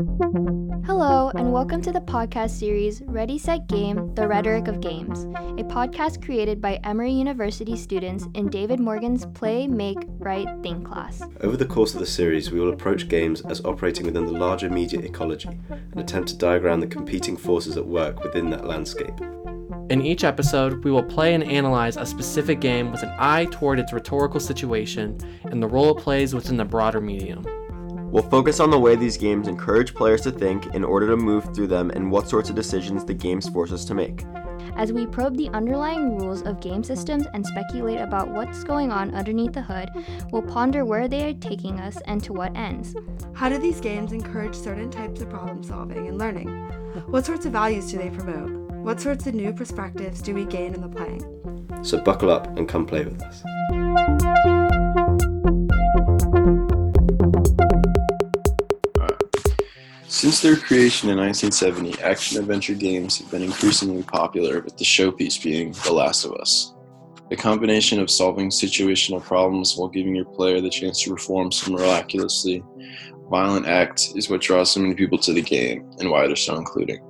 Hello, and welcome to the podcast series Ready Set Game The Rhetoric of Games, a podcast created by Emory University students in David Morgan's Play, Make, Write, Think class. Over the course of the series, we will approach games as operating within the larger media ecology and attempt to diagram the competing forces at work within that landscape. In each episode, we will play and analyze a specific game with an eye toward its rhetorical situation and the role it plays within the broader medium. We'll focus on the way these games encourage players to think in order to move through them and what sorts of decisions the games force us to make. As we probe the underlying rules of game systems and speculate about what's going on underneath the hood, we'll ponder where they are taking us and to what ends. How do these games encourage certain types of problem solving and learning? What sorts of values do they promote? What sorts of new perspectives do we gain in the playing? So buckle up and come play with us. Since their creation in 1970, action adventure games have been increasingly popular, with the showpiece being The Last of Us. The combination of solving situational problems while giving your player the chance to perform some miraculously violent act is what draws so many people to the game and why they're so including.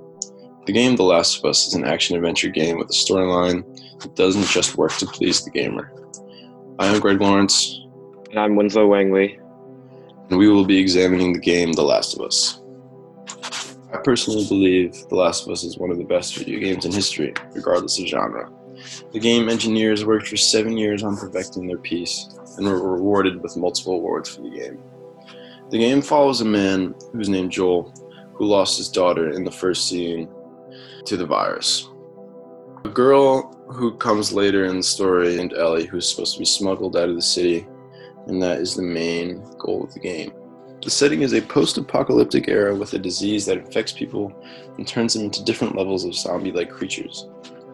The game The Last of Us is an action adventure game with a storyline that doesn't just work to please the gamer. I am Greg Lawrence. And I'm Winslow Wangley. And we will be examining the game The Last of Us. I personally believe The Last of Us is one of the best video games in history, regardless of genre. The game engineers worked for seven years on perfecting their piece and were rewarded with multiple awards for the game. The game follows a man who's named Joel who lost his daughter in the first scene to the virus. A girl who comes later in the story named Ellie who's supposed to be smuggled out of the city, and that is the main goal of the game. The setting is a post apocalyptic era with a disease that infects people and turns them into different levels of zombie like creatures.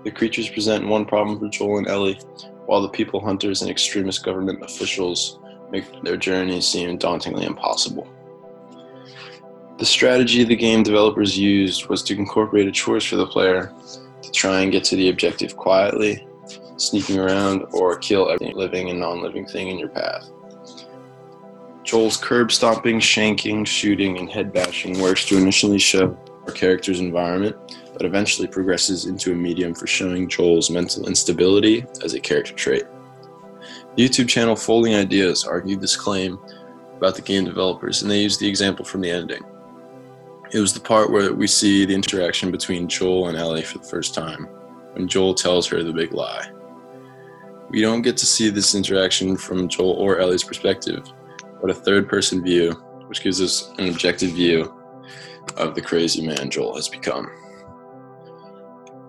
The creatures present one problem for Joel and Ellie, while the people hunters and extremist government officials make their journey seem dauntingly impossible. The strategy the game developers used was to incorporate a choice for the player to try and get to the objective quietly, sneaking around, or kill every living and non living thing in your path. Joel's curb stomping, shanking, shooting, and head bashing works to initially show our character's environment, but eventually progresses into a medium for showing Joel's mental instability as a character trait. YouTube channel Folding Ideas argued this claim about the game developers, and they used the example from the ending. It was the part where we see the interaction between Joel and Ellie for the first time, when Joel tells her the big lie. We don't get to see this interaction from Joel or Ellie's perspective, but a third person view, which gives us an objective view of the crazy man Joel has become.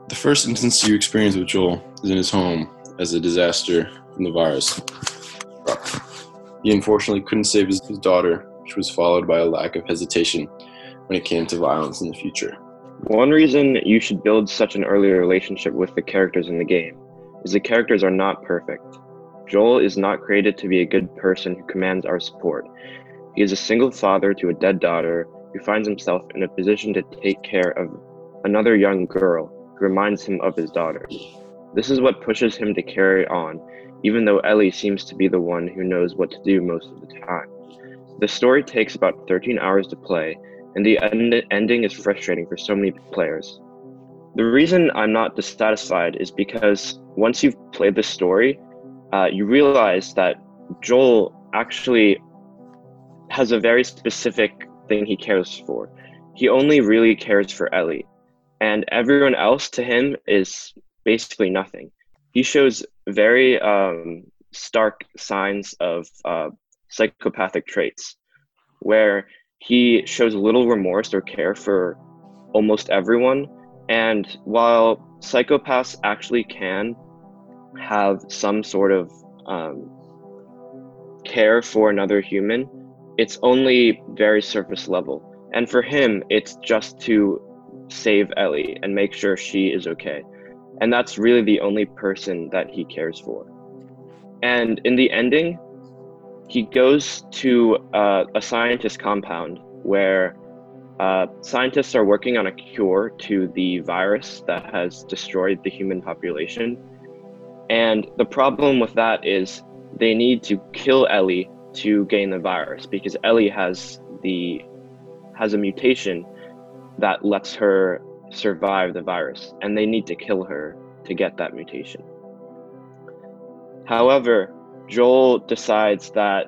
The first instance you experience with Joel is in his home as a disaster from the virus. He unfortunately couldn't save his, his daughter, which was followed by a lack of hesitation when it came to violence in the future. One reason you should build such an early relationship with the characters in the game is the characters are not perfect. Joel is not created to be a good person who commands our support. He is a single father to a dead daughter who finds himself in a position to take care of another young girl who reminds him of his daughter. This is what pushes him to carry on, even though Ellie seems to be the one who knows what to do most of the time. The story takes about 13 hours to play, and the end- ending is frustrating for so many players. The reason I'm not dissatisfied is because once you've played the story, uh, you realize that Joel actually has a very specific thing he cares for. He only really cares for Ellie, and everyone else to him is basically nothing. He shows very um, stark signs of uh, psychopathic traits, where he shows little remorse or care for almost everyone. And while psychopaths actually can have some sort of um, care for another human, it's only very surface level. And for him, it's just to save Ellie and make sure she is okay. And that's really the only person that he cares for. And in the ending, he goes to uh, a scientist compound where uh, scientists are working on a cure to the virus that has destroyed the human population. And the problem with that is they need to kill Ellie to gain the virus because Ellie has the has a mutation that lets her survive the virus, and they need to kill her to get that mutation. However, Joel decides that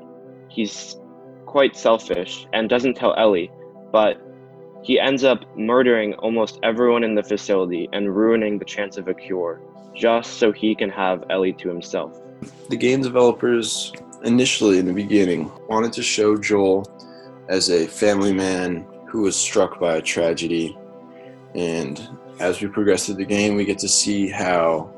he's quite selfish and doesn't tell Ellie, but he ends up murdering almost everyone in the facility and ruining the chance of a cure just so he can have Ellie to himself. The game developers, initially in the beginning, wanted to show Joel as a family man who was struck by a tragedy. And as we progress through the game, we get to see how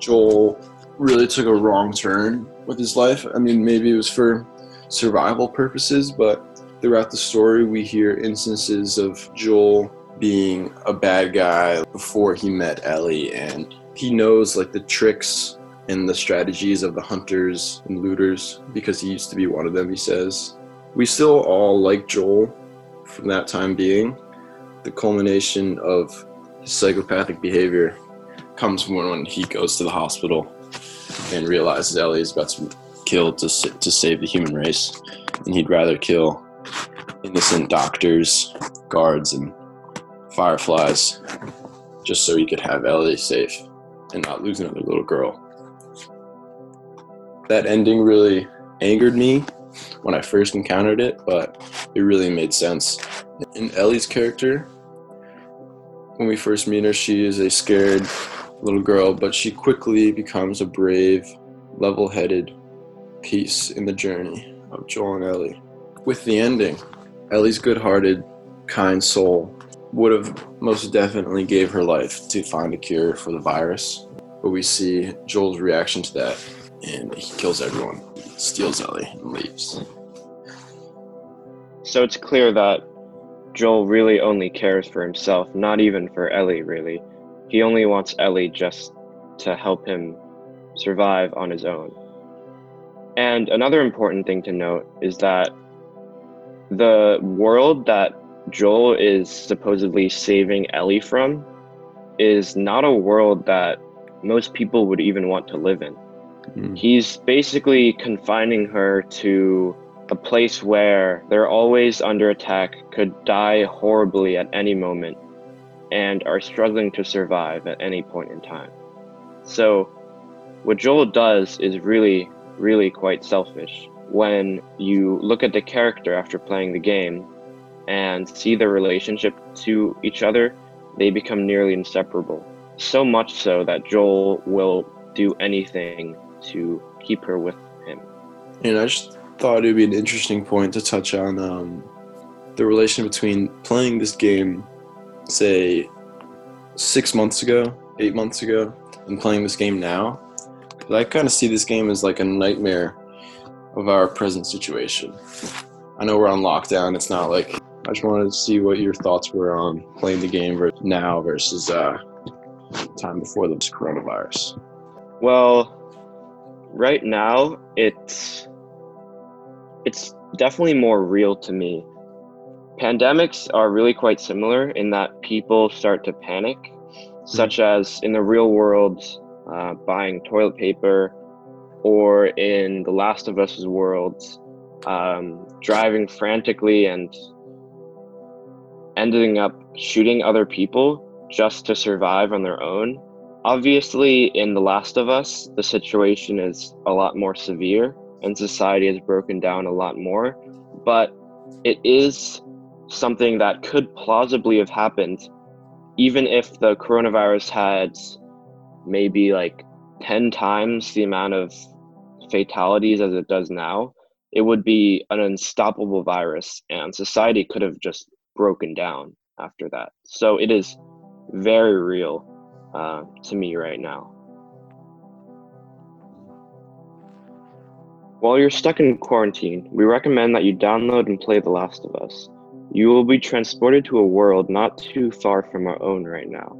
Joel really took a wrong turn with his life. I mean, maybe it was for survival purposes, but throughout the story, we hear instances of Joel being a bad guy before he met Ellie, and he knows like the tricks and the strategies of the hunters and looters because he used to be one of them, he says. We still all like Joel from that time being. The culmination of his psychopathic behavior comes when, when he goes to the hospital and realizes Ellie is about to be killed to, to save the human race. And he'd rather kill innocent doctors, guards, and fireflies just so he could have Ellie safe and not lose another little girl. That ending really angered me when I first encountered it, but it really made sense. In Ellie's character, when we first meet her, she is a scared little girl, but she quickly becomes a brave, level headed piece in the journey of Joel and Ellie. With the ending, Ellie's good-hearted, kind soul would have most definitely gave her life to find a cure for the virus. But we see Joel's reaction to that, and he kills everyone, steals Ellie, and leaves. So it's clear that Joel really only cares for himself, not even for Ellie, really. He only wants Ellie just to help him survive on his own. And another important thing to note is that the world that Joel is supposedly saving Ellie from is not a world that most people would even want to live in. Mm. He's basically confining her to a place where they're always under attack, could die horribly at any moment, and are struggling to survive at any point in time. So, what Joel does is really, really quite selfish when you look at the character after playing the game and see their relationship to each other, they become nearly inseparable. So much so that Joel will do anything to keep her with him. And I just thought it would be an interesting point to touch on um, the relation between playing this game, say, six months ago, eight months ago, and playing this game now. I kind of see this game as like a nightmare of our present situation. I know we're on lockdown. It's not like I just wanted to see what your thoughts were on playing the game now versus uh, time before the coronavirus. Well, right now it's it's definitely more real to me. Pandemics are really quite similar in that people start to panic, such as in the real world, uh, buying toilet paper or in The Last of Us's world, um, driving frantically and ending up shooting other people just to survive on their own. Obviously, in The Last of Us, the situation is a lot more severe and society has broken down a lot more, but it is something that could plausibly have happened even if the coronavirus had maybe like 10 times the amount of fatalities as it does now, it would be an unstoppable virus, and society could have just broken down after that. So it is very real uh, to me right now. While you're stuck in quarantine, we recommend that you download and play The Last of Us. You will be transported to a world not too far from our own right now,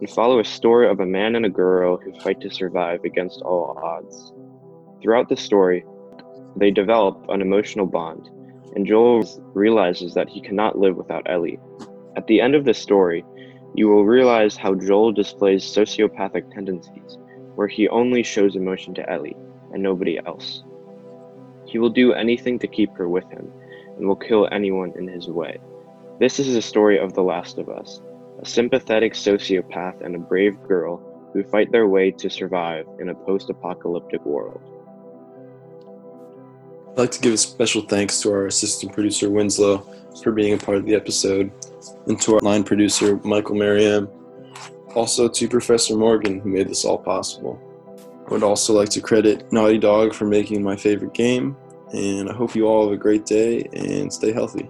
and follow a story of a man and a girl who fight to survive against all odds. Throughout the story, they develop an emotional bond, and Joel realizes that he cannot live without Ellie. At the end of the story, you will realize how Joel displays sociopathic tendencies, where he only shows emotion to Ellie and nobody else. He will do anything to keep her with him and will kill anyone in his way. This is a story of The Last of Us, a sympathetic sociopath and a brave girl who fight their way to survive in a post apocalyptic world. I'd like to give a special thanks to our assistant producer Winslow for being a part of the episode, and to our line producer Michael Merriam, also to Professor Morgan who made this all possible. I would also like to credit Naughty Dog for making my favorite game, and I hope you all have a great day and stay healthy.